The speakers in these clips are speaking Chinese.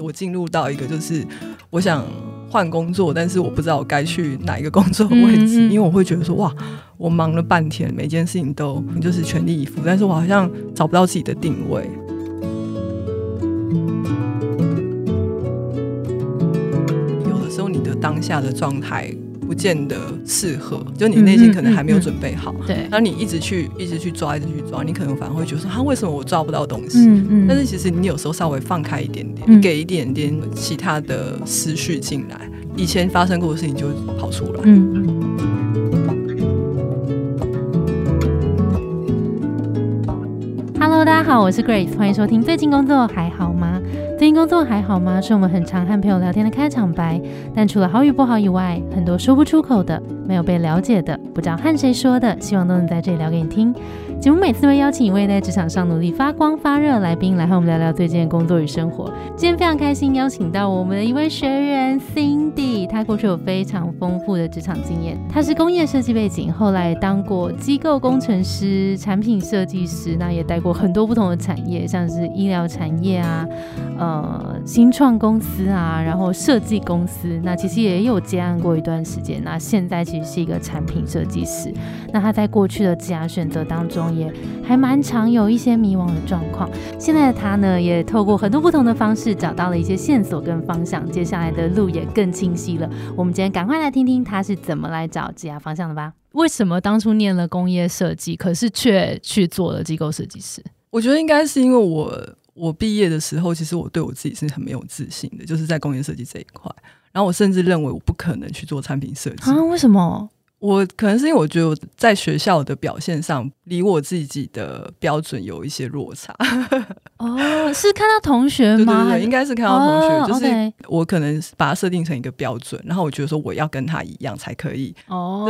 我进入到一个就是我想换工作，但是我不知道我该去哪一个工作位置，因为我会觉得说哇，我忙了半天，每件事情都就是全力以赴，但是我好像找不到自己的定位。有的时候你的当下的状态。不见得适合，就你内心可能还没有准备好。对，那你一直去，一直去抓，一直去抓，你可能反而会觉得说，他为什么我抓不到东西？嗯嗯。但是其实你有时候稍微放开一点点，给一点点其他的思绪进来，以前发生过的事情就跑出来。Hello，大家好，我是 Grace，欢迎收听。最近工作还好吗？最近工作还好吗？是我们很常和朋友聊天的开场白。但除了好与不好以外，很多说不出口的、没有被了解的、不知道和谁说的，希望都能在这里聊给你听。节目每次会邀请一位在职场上努力发光发热的来宾来和我们聊聊最近的工作与生活。今天非常开心邀请到我们的一位学员 Cindy，她过去有非常丰富的职场经验。她是工业设计背景，后来当过机构工程师、产品设计师，那也带过很多不同的产业，像是医疗产业啊，呃，新创公司啊，然后设计公司。那其实也有接案过一段时间。那现在其实是一个产品设计师。那他在过去的职业选择当中。也还蛮常有一些迷惘的状况。现在的他呢，也透过很多不同的方式找到了一些线索跟方向，接下来的路也更清晰了。我们今天赶快来听听他是怎么来找职业方向的吧。为什么当初念了工业设计，可是却去做了机构设计师？我觉得应该是因为我我毕业的时候，其实我对我自己是很没有自信的，就是在工业设计这一块。然后我甚至认为我不可能去做产品设计啊？为什么？我可能是因为我觉得我在学校的表现上，离我自己的标准有一些落差。哦，是看到同学吗？对对对，应该是看到同学，就是我可能把它设定成一个标准，然后我觉得说我要跟他一样才可以。哦，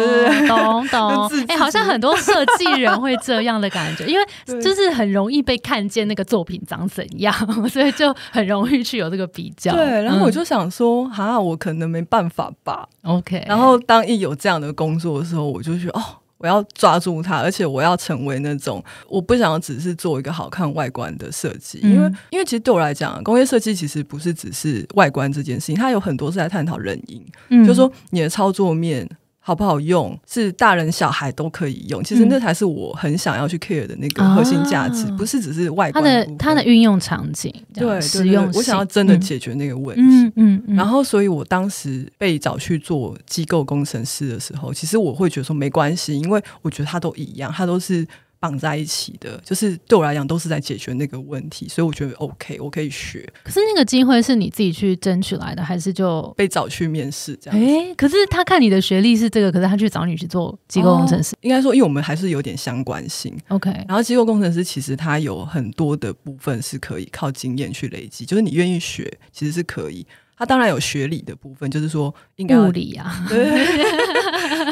懂 懂。哎，好像很多设计人会这样的感觉，因为就是很容易被看见那个作品长怎样，所以就很容易去有这个比较。对，然后我就想说，哈，我可能没办法吧。OK，然后当一有这样的工做的时候，我就觉得哦，我要抓住它，而且我要成为那种我不想只是做一个好看外观的设计，因为因为其实对我来讲，工业设计其实不是只是外观这件事情，它有很多是在探讨人因，就是说你的操作面。好不好用是大人小孩都可以用，其实那才是我很想要去 care 的那个核心价值，不是只是外观。它的它的运用场景，对实用，我想要真的解决那个问题。嗯嗯。然后，所以我当时被找去做机构工程师的时候，其实我会觉得说没关系，因为我觉得它都一样，它都是。绑在一起的，就是对我来讲都是在解决那个问题，所以我觉得 OK，我可以学。可是那个机会是你自己去争取来的，还是就被找去面试这样？哎，可是他看你的学历是这个，可是他去找你去做机构工程师，应该说，因为我们还是有点相关性。OK，然后机构工程师其实他有很多的部分是可以靠经验去累积，就是你愿意学，其实是可以。他当然有学理的部分，就是说应该物理啊，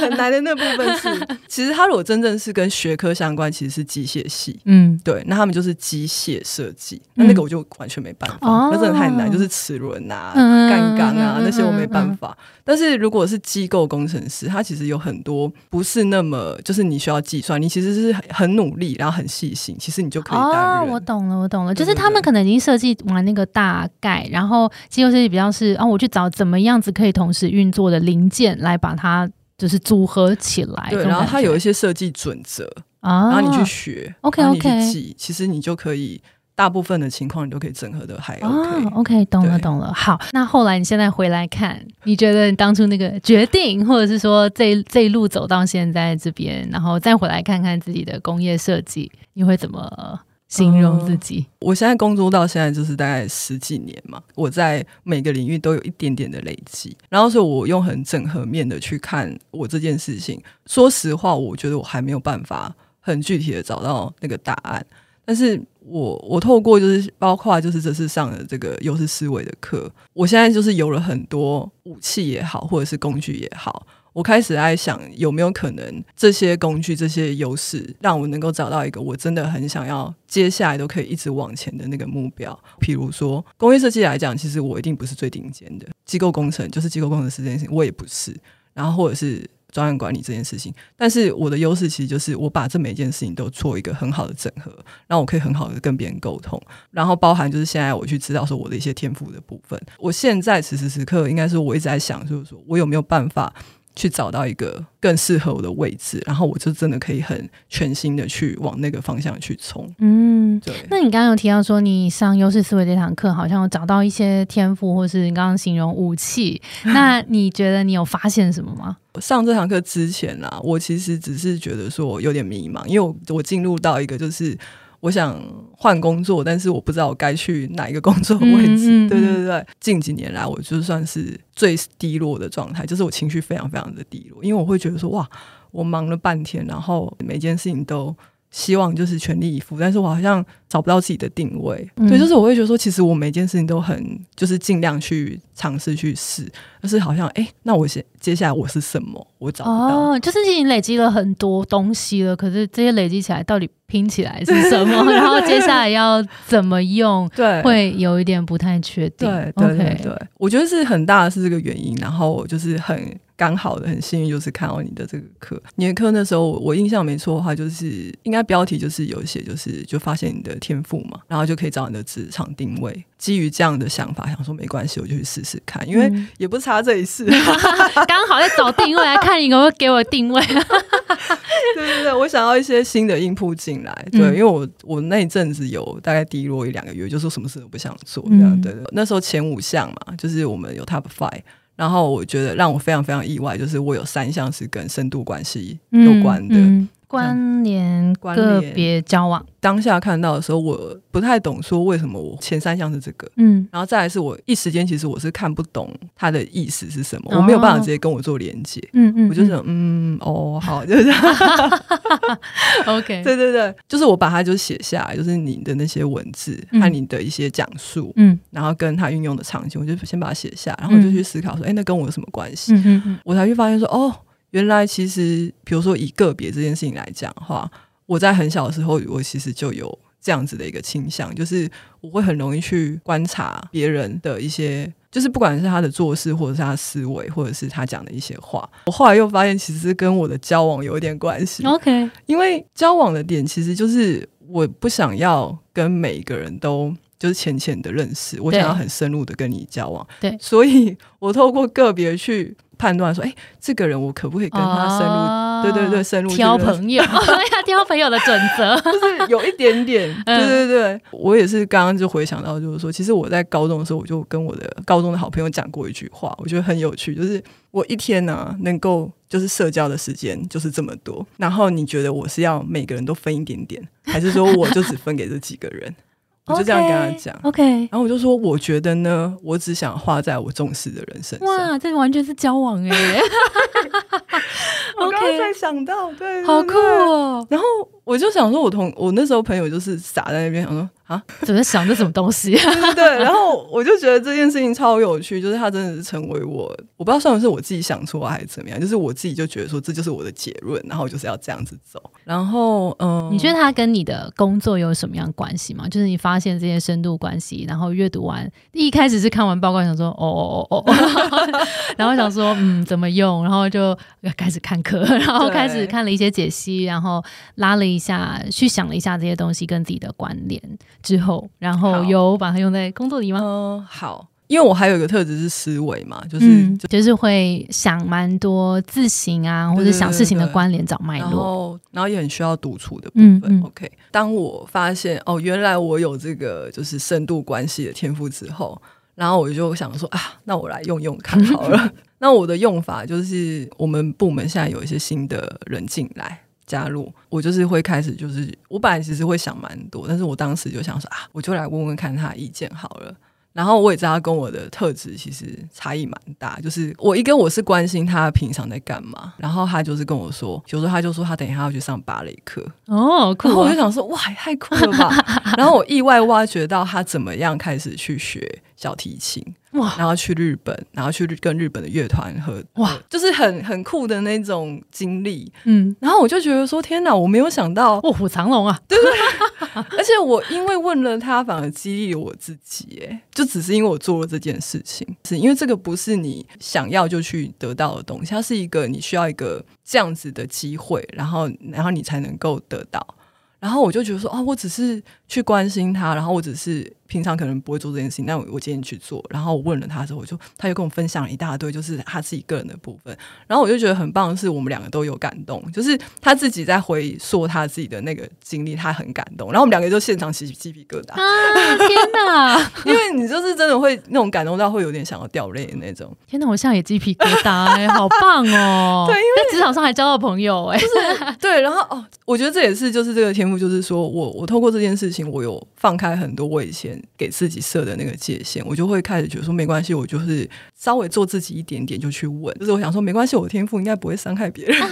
很难的那部分是，其实他如果真正是跟学科相关，其实是机械系，嗯，对，那他们就是机械设计，那那个我就完全没办法，那真的太难，就是齿轮啊、杠杆啊那些我没办法。但是如果是机构工程师，他其实有很多不是那么，就是你需要计算，你其实是很努力，然后很细心，其实你就可以担任。我懂了，我懂了，就是他们可能已经设计完那个大概，然后机构设计比较。是啊，我去找怎么样子可以同时运作的零件来把它就是组合起来。对，然后它有一些设计准则啊，然后你去学，OK OK，其实你就可以大部分的情况你都可以整合的还 OK。OK，懂了懂了。好，那后来你现在回来看，你觉得你当初那个决定，或者是说这这一路走到现在这边，然后再回来看看自己的工业设计，你会怎么？形容自己，我现在工作到现在就是大概十几年嘛，我在每个领域都有一点点的累积，然后所以我用很整合面的去看我这件事情。说实话，我觉得我还没有办法很具体的找到那个答案，但是我我透过就是包括就是这次上的这个优势思维的课，我现在就是有了很多武器也好，或者是工具也好。我开始在想，有没有可能这些工具、这些优势，让我能够找到一个我真的很想要接下来都可以一直往前的那个目标。譬如说，工业设计来讲，其实我一定不是最顶尖的；机构工程就是机构工程师这件事情，我也不是。然后或者是专案管理这件事情。但是我的优势其实就是我把这每一件事情都做一个很好的整合，让我可以很好的跟别人沟通，然后包含就是现在我去知道说我的一些天赋的部分。我现在此时此刻应该是我一直在想，就是说我有没有办法。去找到一个更适合我的位置，然后我就真的可以很全心的去往那个方向去冲。嗯，对。那你刚刚有提到说，你上优势思维这堂课，好像有找到一些天赋，或是你刚刚形容武器。那你觉得你有发现什么吗？上这堂课之前啊，我其实只是觉得说有点迷茫，因为我我进入到一个就是。我想换工作，但是我不知道我该去哪一个工作位置。对对对对，近几年来，我就算是最低落的状态，就是我情绪非常非常的低落，因为我会觉得说，哇，我忙了半天，然后每件事情都。希望就是全力以赴，但是我好像找不到自己的定位。对，就是我会觉得说，其实我每件事情都很就是尽量去尝试去试，但是好像哎，那我先接下来我是什么？我找不到。哦，就是已经累积了很多东西了，可是这些累积起来到底拼起来是什么？然后接下来要怎么用？对，会有一点不太确定。对对对对，我觉得是很大的是这个原因，然后就是很。刚好的很幸运，就是看到你的这个课。你的课那时候我印象没错的话，就是应该标题就是有写，就是就发现你的天赋嘛，然后就可以找你的职场定位。基于这样的想法，想说没关系，我就去试试看，因为也不差这一次。刚好在找定位，来看你有没有给我定位。对对对，我想要一些新的音铺进来。对，因为我我那一阵子有大概低落一两个月，就说什么事都不想做这样。对对，那时候前五项嘛，就是我们有 Top Five。然后我觉得让我非常非常意外，就是我有三项是跟深度关系有关的。关联。个别交往，当下看到的时候，我不太懂说为什么我前三项是这个，嗯，然后再来是我一时间其实我是看不懂它的意思是什么，我没有办法直接跟我做连接，嗯嗯，我就想，嗯哦好，就是 OK，对对对，就是我把它就写下来，就是你的那些文字和你的一些讲述，嗯，然后跟它运用的场景，我就先把它写下，然后就去思考说，哎，那跟我有什么关系？嗯嗯嗯，我才去发现说，哦。原来其实，比如说以个别这件事情来讲的话，我在很小的时候，我其实就有这样子的一个倾向，就是我会很容易去观察别人的一些，就是不管是他的做事，或者是他思维，或者是他讲的一些话。我后来又发现，其实跟我的交往有一点关系。OK，因为交往的点其实就是我不想要跟每一个人都就是浅浅的认识，我想要很深入的跟你交往。对，所以我透过个别去。判断说，哎，这个人我可不可以跟他深入？对对对，深入挑朋友，要挑朋友的准则，就是有一点点。对对对，我也是刚刚就回想到，就是说，其实我在高中的时候，我就跟我的高中的好朋友讲过一句话，我觉得很有趣，就是我一天呢，能够就是社交的时间就是这么多。然后你觉得我是要每个人都分一点点，还是说我就只分给这几个人？我就这样跟他讲，OK，然后我就说，我觉得呢，我只想花在我重视的人身上。哇，这完全是交往哎！我刚刚才想到，对，好酷哦。然后我就想说，我同我那时候朋友就是傻在那边想说。啊，怎么想这什么东西？对，然后我就觉得这件事情超有趣，就是他真的是成为我，我不知道算不是我自己想出来还是怎么样，就是我自己就觉得说这就是我的结论，然后就是要这样子走。然后，嗯，你觉得他跟你的工作有什么样关系吗？就是你发现这些深度关系，然后阅读完，一开始是看完报告想说哦哦哦哦，然后想说嗯怎么用，然后就开始看课，然后开始看了一些解析，然后拉了一下，去想了一下这些东西跟自己的关联。之后，然后有把它用在工作里吗？嗯，好，因为我还有一个特质是思维嘛，就是就是会想蛮多自行啊，或者想事情的关联找脉络，然后也很需要独处的部分。OK，当我发现哦，原来我有这个就是深度关系的天赋之后，然后我就想说啊，那我来用用看好了。那我的用法就是，我们部门现在有一些新的人进来。加入我就是会开始，就是我本来其实会想蛮多，但是我当时就想说啊，我就来问问看他意见好了。然后我也知道他跟我的特质其实差异蛮大，就是我一个我是关心他平常在干嘛，然后他就是跟我说，有时候他就说他等一下要去上芭蕾课哦，然后我就想说哇，太酷了吧！然后我意外挖掘到他怎么样开始去学小提琴，哇然后去日本，然后去跟日本的乐团合，哇哇，就是很很酷的那种经历。嗯，然后我就觉得说，天哪，我没有想到，卧虎藏龙啊，对不对而且我因为问了他，反而激励了我自己，哎，就只是因为我做了这件事情，是因为这个不是你想要就去得到的东西，它是一个你需要一个这样子的机会，然后然后你才能够得到。然后我就觉得说，啊，我只是去关心他，然后我只是平常可能不会做这件事情，但我我今天去做。然后我问了他之后，我就他就跟我分享了一大堆，就是他自己个人的部分。然后我就觉得很棒的是，我们两个都有感动，就是他自己在回溯他自己的那个经历，他很感动。然后我们两个就现场起鸡皮疙瘩，啊，天哪，因为你就是真的会那种感动到会有点想要掉泪的那种。天哪，我现在也鸡皮疙瘩哎、好棒哦！对因为在职场上还交到朋友哎、对，然后哦，我觉得这也是就是这个天赋，就是说我我透过这件事情，我有放开很多我以前给自己设的那个界限，我就会开始觉得说没关系，我就是稍微做自己一点点就去问，就是我想说没关系，我的天赋应该不会伤害别人。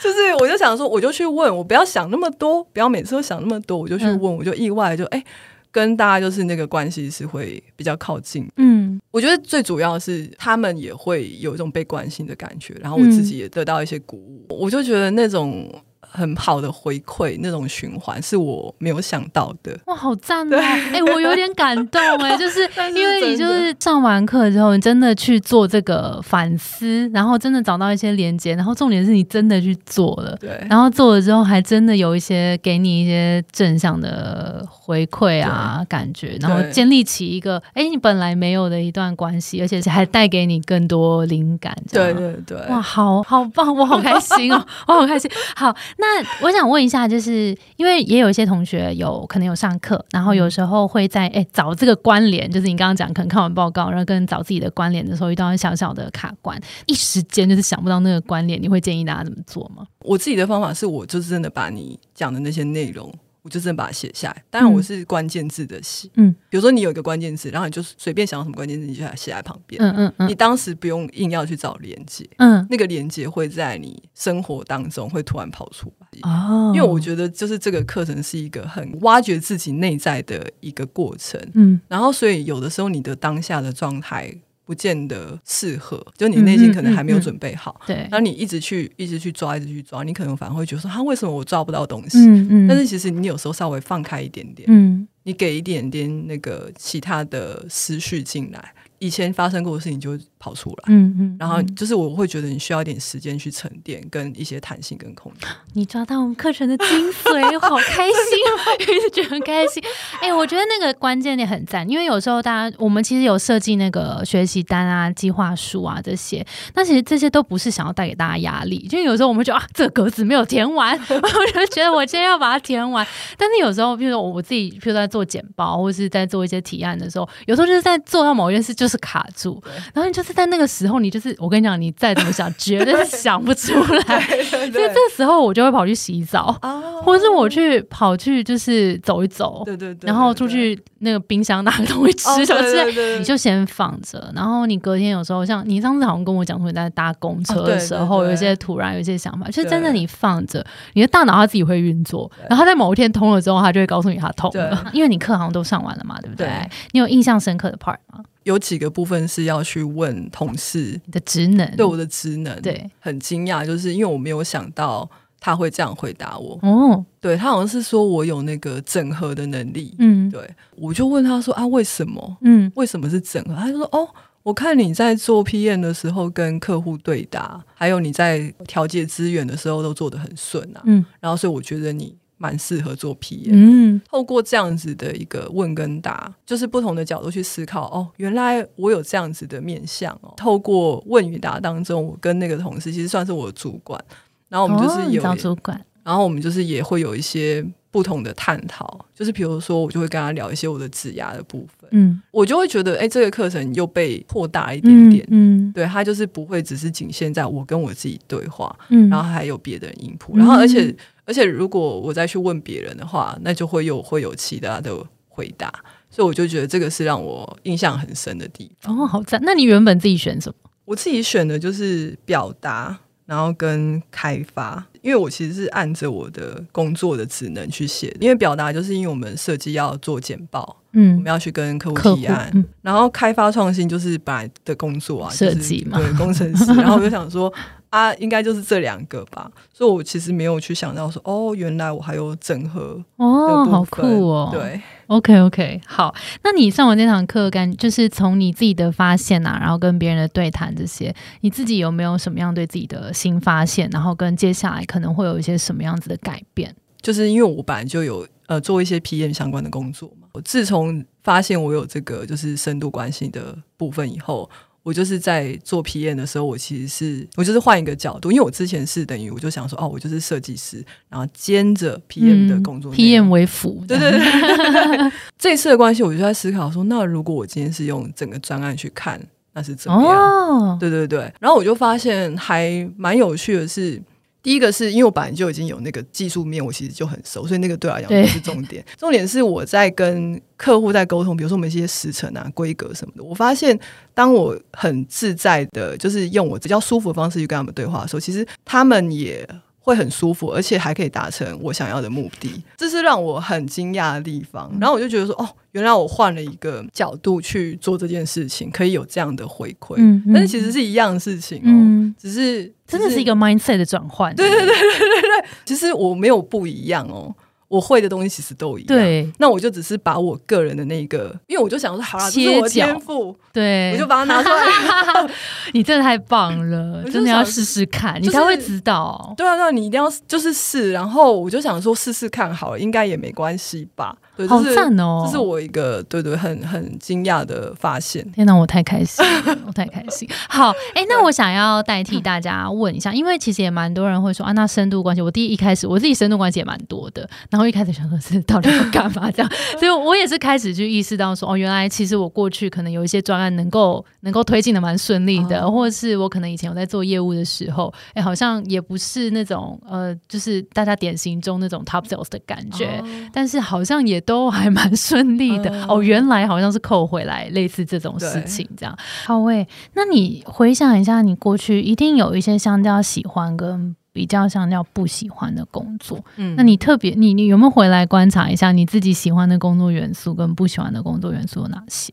就是，我就想说，我就去问，我不要想那么多，不要每次都想那么多，我就去问，我就意外就哎、跟大家就是那个关系是会比较靠近。嗯我觉得最主要是他们也会有一种被关心的感觉，然后我自己也得到一些鼓舞，我就觉得那种很好的回馈，那种循环是我没有想到的。哇，好赞哦！哎、我有点感动哎，就是因为你就是上完课之后，你真的去做这个反思，然后真的找到一些连接，然后重点是你真的去做了。对，然后做了之后，还真的有一些给你一些正向的回馈啊，感觉，然后建立起一个哎你本来没有的一段关系，而且还带给你更多灵感。对对对，哇，好好棒，我好开心哦，我好开心。好，那我想问一下，就是因为也有一些同学有可能有上课，然后有时候会在哎找这个关联，就是你刚刚讲，可能看完报告，然后跟找自己的关联的时候，遇到小小的卡关，一时间就是想不到那个关联，你会建议大家怎么做吗？我自己的方法是我就是真的把你讲的那些内容。我就真的把它写下来，当然我是关键字的写，嗯。比如说你有一个关键字，然后你就随便想到什么关键字，你就把它写在旁边。嗯嗯嗯。你当时不用硬要去找连接，嗯，那个连接会在你生活当中会突然跑出来。哦。因为我觉得就是这个课程是一个很挖掘自己内在的一个过程，嗯。然后所以有的时候你的当下的状态不见得适合，就你内心可能还没有准备好，对。然，后你一直去一直去抓，一直去抓，你可能反而会觉得说，他为什么我抓不到东西？嗯嗯，但是其实你有时候稍微放开一点点，嗯。你给一点点那个其他的思绪进来，以前发生过的事情就会跑出来。嗯嗯，然后就是我会觉得你需要一点时间去沉淀，跟一些弹性跟空间。你抓到我们课程的精髓，我好开心哦，一直觉得很开心。哎、我觉得那个关键点很赞，因为有时候大家我们其实有设计那个学习单啊、计划书啊这些，那其实这些都不是想要带给大家压力，就有时候我们觉得啊，这个格子没有填完，我就觉得我今天要把它填完。但是有时候，比如说我自己，比如说在做简报或是在做一些提案的时候，有时候就是在做到某一件事就是卡住，然后你就是在那个时候，你就是我跟你讲，你再怎么想，绝对是想不出来。对所以这个时候我就会跑去洗澡，啊，或者是我去跑去就是走一走，对对对，然后出去那个冰箱拿个东西吃，什么之类。对对你就先放着，然后你隔天有时候像你上次好像跟我讲说你在搭公车的时候，有一些突然有一些想法，就是真的你放着，你的大脑它自己会运作，然后它在某一天通了之后，它就会告诉你它通了，因为你课好像都上完了嘛，对不？对。你有印象深刻的 part 吗？有几个部分是要去问同事。的职能，对我的职能，对，很惊讶，就是因为我没有想到他会这样回答我。哦，对他好像是说我有那个整合的能力，嗯。对我就问他说啊，为什么？嗯。为什么是整合？他就说哦。我看你在做 PM 的时候跟客户对答，还有你在调节资源的时候都做得很顺啊，嗯。然后所以我觉得你蛮适合做 PM。嗯透过这样子的一个问跟答，就是不同的角度去思考。哦，原来我有这样子的面向哦。透过问与答当中，我跟那个同事其实算是我的主管，然后我们就是有，找主管，然后我们就是也会有一些不同的探讨。就是比如说，我就会跟他聊一些我的指压的部分，嗯我就会觉得，哎，这个课程又被扩大一点点。嗯对，他就是不会只是仅限在我跟我自己对话，嗯，然后还有别的人音谱，嗯然后而且、而且如果我再去问别人的话，那就会有会有其他的回答，所以我就觉得这个是让我印象很深的地方。哦，好赞！那你原本自己选什么？我自己选的就是表达，然后跟开发。因为我其实是按着我的工作的职能去写，因为表达就是因为我们设计要做简报，我嗯们，要去跟客户提案，嗯。然后开发创新就是本来的工作啊，设计嘛。就是对，工程师。然后我就想说啊，应该就是这两个吧，所以我其实没有去想到说，哦，原来我还有整合哦，好酷哦，对，OK OK，好，那你上完这堂课，感就是从你自己的发现啊，然后跟别人的对谈这些，你自己有没有什么样对自己的新发现？然后跟接下来可能会有一些什么样子的改变？就是因为我本来就有呃做一些 PM 相关的工作嘛，我自从发现我有这个就是深度关系的部分以后。我就是在做 PM 的时候，我其实是我就是换一个角度，因为我之前是等于我就想说，哦，我就是设计师，然后兼着 PM 的工作 PM 为辅，对对对对对，这一次的关系，我就在思考说，那如果我今天是用整个专案去看，那是怎么样？哦，对对对，然后我就发现还蛮有趣的是。第一个是因为我本来就已经有那个技术面，我其实就很熟，所以那个对我来讲不是重点。重点是我在跟客户在沟通，比如说我们一些时程啊、规格什么的。我发现，当我很自在的，就是用我比较舒服的方式去跟他们对话的时候，其实他们也会很舒服，而且还可以达成我想要的目的。这是让我很惊讶的地方。然后我就觉得说，哦，原来我换了一个角度去做这件事情，可以有这样的回馈。嗯嗯但是其实是一样的事情哦，嗯，只是真的是一个 mindset 的转换，对对对对对对，其实我没有不一样哦，我会的东西其实都一样。对那我就只是把我个人的那个，因为我就想说，好啦，这是我的天赋，对，我就把它拿出来。你真的太棒了，就真的要试试看，你就是才会知道。对啊，对啊，你一定要就是试。然后我就想说，试试看好了，应该也没关系吧？对，好赞哦！这是我一个对对很很惊讶的发现。天哪，我太开心了，我太开心。好，哎、那我想要代替大家问一下，因为其实也蛮多人会说啊，那深度关系，我第一一开始我自己深度关系也蛮多的，然后一开始想说是到底要干嘛这样，所以我也是开始就意识到说，哦，原来其实我过去可能有一些专案能够能够推进的蛮顺利的，哦或者是我可能以前有在做业务的时候，哎、好像也不是那种呃，就是大家典型中那种 top sales 的感觉。哦但是好像也都还蛮 顺利的、嗯哦，原来好像是扣回来类似这种事情这样。好喂，那你回想一下，你过去一定有一些相较喜欢跟比较像叫不喜欢的工作，嗯。那你特别你你有没有回来观察一下你自己喜欢的工作元素跟不喜欢的工作元素有哪些？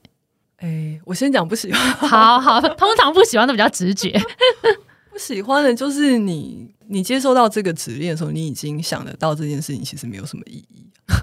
哎，我先讲不喜欢，好好，通常不喜欢的比较直觉，不喜欢的就是你你接收到这个指令的时候，你已经想得到这件事情其实没有什么意义。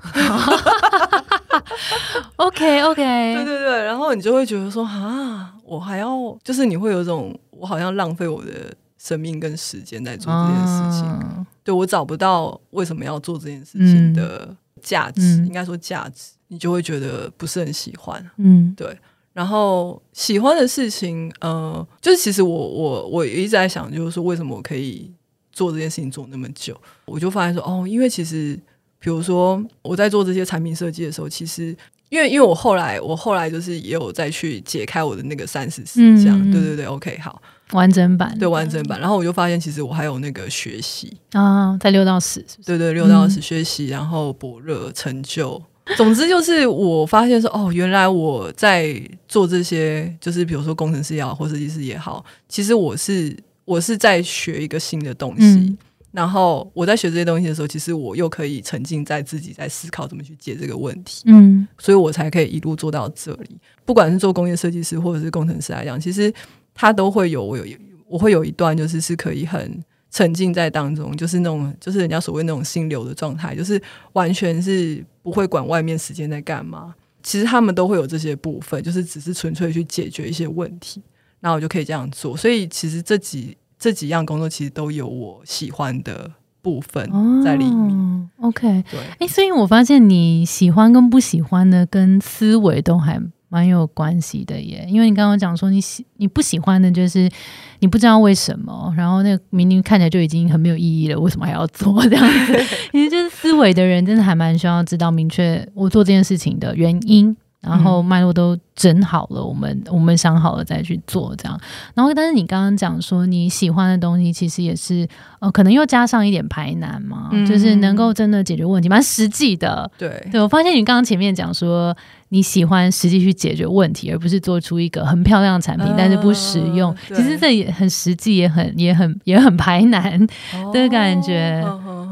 OK OK，对对对，然后你就会觉得说啊，我还要，就是你会有一种我好像浪费我的生命跟时间在做这件事情，嗯对我找不到为什么要做这件事情的价值，嗯应该说价值，你就会觉得不是很喜欢。嗯对然后喜欢的事情，呃，就是其实我我我一直在想，就是说为什么我可以做这件事情做那么久？我就发现说，哦，因为其实比如说我在做这些产品设计的时候，其实因为因为我后来我后来就是也有再去解开我的那个三十四这样，嗯嗯嗯对对对，OK，好，完整版对完整版。然后我就发现，其实我还有那个学习，啊，在六到十？对对，六到十学习，然后博热成就。总之就是我发现说，哦，原来我在做这些，就是比如说工程师也好，或设计师也好，其实我是我是在学一个新的东西。嗯然后我在学这些东西的时候，其实我又可以沉浸在自己在思考怎么去解这个问题，嗯所以我才可以一路做到这里。不管是做工业设计师或者是工程师来讲，其实他都会有我有我会有一段就是是可以很沉浸在当中，就是那种就是人家所谓那种心流的状态，就是完全是不会管外面时间在干嘛。其实他们都会有这些部分，就是只是纯粹去解决一些问题，然后我就可以这样做。所以其实这几这几样工作其实都有我喜欢的部分在里面。哦、OK，对，哎、所以我发现你喜欢跟不喜欢的跟思维都还蛮有关系的耶。因为你刚刚讲说你喜你不喜欢的就是你不知道为什么，然后那个明明看起来就已经很没有意义了，为什么还要做 这样子？其实就是思维的人真的还蛮需要知道明确我做这件事情的原因。然后脉络都整好了，我们我们想好了再去做这样。然后，但是你刚刚讲说你喜欢的东西，其实也是呃，可能又加上一点排难嘛，就是能够真的解决问题，蛮实际的。对，对我发现你刚刚前面讲说你喜欢实际去解决问题，而不是做出一个很漂亮的产品，但是不实用。其实这也很实际，也很也很也很排难的感觉。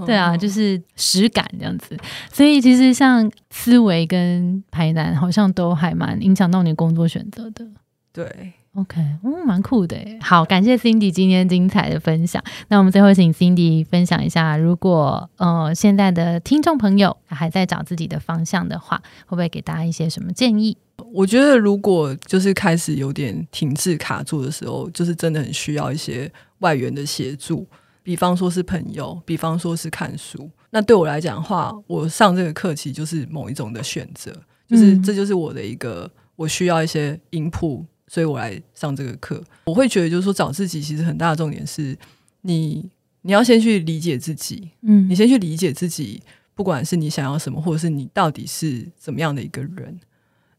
对啊，就是实感这样子。所以其实像思维跟排难，好像都还蛮影响到你工作选择的。对。OK，嗯，蛮酷的好，感谢 Cindy 今天精彩的分享。那我们最后请 Cindy 分享一下，如果呃现在的听众朋友还在找自己的方向的话，会不会给大家一些什么建议？我觉得如果就是开始有点停滞卡住的时候，就是真的很需要一些外援的协助，比方说是朋友，比方说是看书。那对我来讲的话，我上这个课其实就是某一种的选择，就是这就是我的一个我需要一些音谱。所以我来上这个课，我会觉得就是说找自己其实很大的重点是你你要先去理解自己，嗯，你先去理解自己，不管是你想要什么，或者是你到底是怎么样的一个人，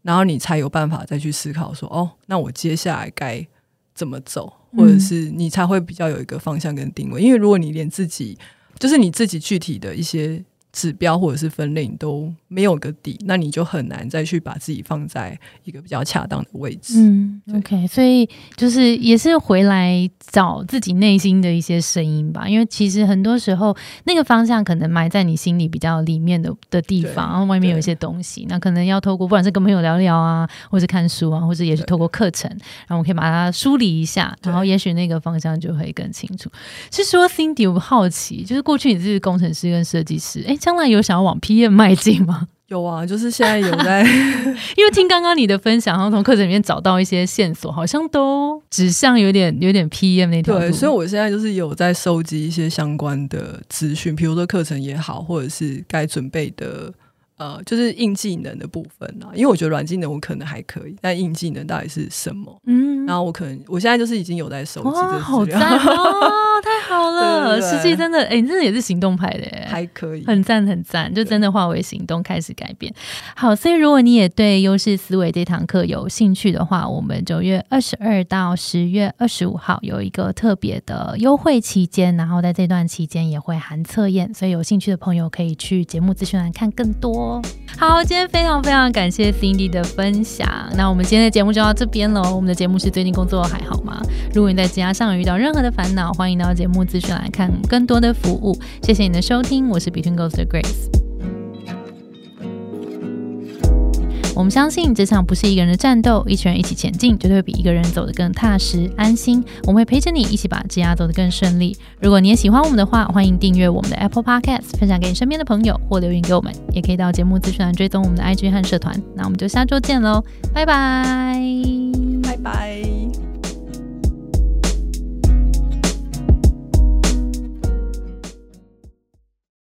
然后你才有办法再去思考说，哦，那我接下来该怎么走，或者是你才会比较有一个方向跟定位。因为如果你连自己就是你自己具体的一些。指标或者是分类你都没有个底，那你就很难再去把自己放在一个比较恰当的位置。嗯，OK，所以就是也是回来找自己内心的一些声音吧，因为其实很多时候那个方向可能埋在你心里比较里面的的地方，然后外面有一些东西，那可能要透过不管是跟朋友聊聊啊，或是看书啊，或者也是透过课程，然后我可以把它梳理一下，然后也许那个方向就会更清楚。是说，Cindy，我好奇，就是过去你是工程师跟设计师，哎。将来有想要往 PM 迈进吗？有啊，就是现在有在 因为听刚刚你的分享，然后从课程里面找到一些线索，好像都指向有点有点 PM 那条对，所以我现在就是有在收集一些相关的资讯，比如说课程也好，或者是该准备的。呃，就是硬技能的部分啊，因为我觉得软技能我可能还可以，但硬技能到底是什么？嗯，然后我可能我现在就是已经有在收集这好赞哦，太好了，实际真的，哎，你真的也是行动派的，还可以，很赞很赞，就真的化为行动，开始改变。好，所以如果你也对优势思维这堂课有兴趣的话，我们九月二十二到十月二十五号有一个特别的优惠期间，然后在这段期间也会含测验，所以有兴趣的朋友可以去节目资讯栏看更多。好，今天非常非常感谢 Cindy 的分享。那我们今天的节目就到这边喽。我们的节目是最近工作还好吗？如果你在职涯上有遇到任何的烦恼，欢迎到节目目资讯来看更多的服务。谢谢你的收听，我是 Between Ghost Grace。我们相信这场不是一个人的战斗，一群人一起前进，绝对会比一个人走得更踏实安心。我们会陪着你一起把职涯走得更顺利。如果你也喜欢我们的话，欢迎订阅我们的 Apple Podcast，分享给你身边的朋友，或留言给我们，也可以到节目资讯栏追踪我们的 IG 和社团。那我们就下周见喽，拜拜，拜拜。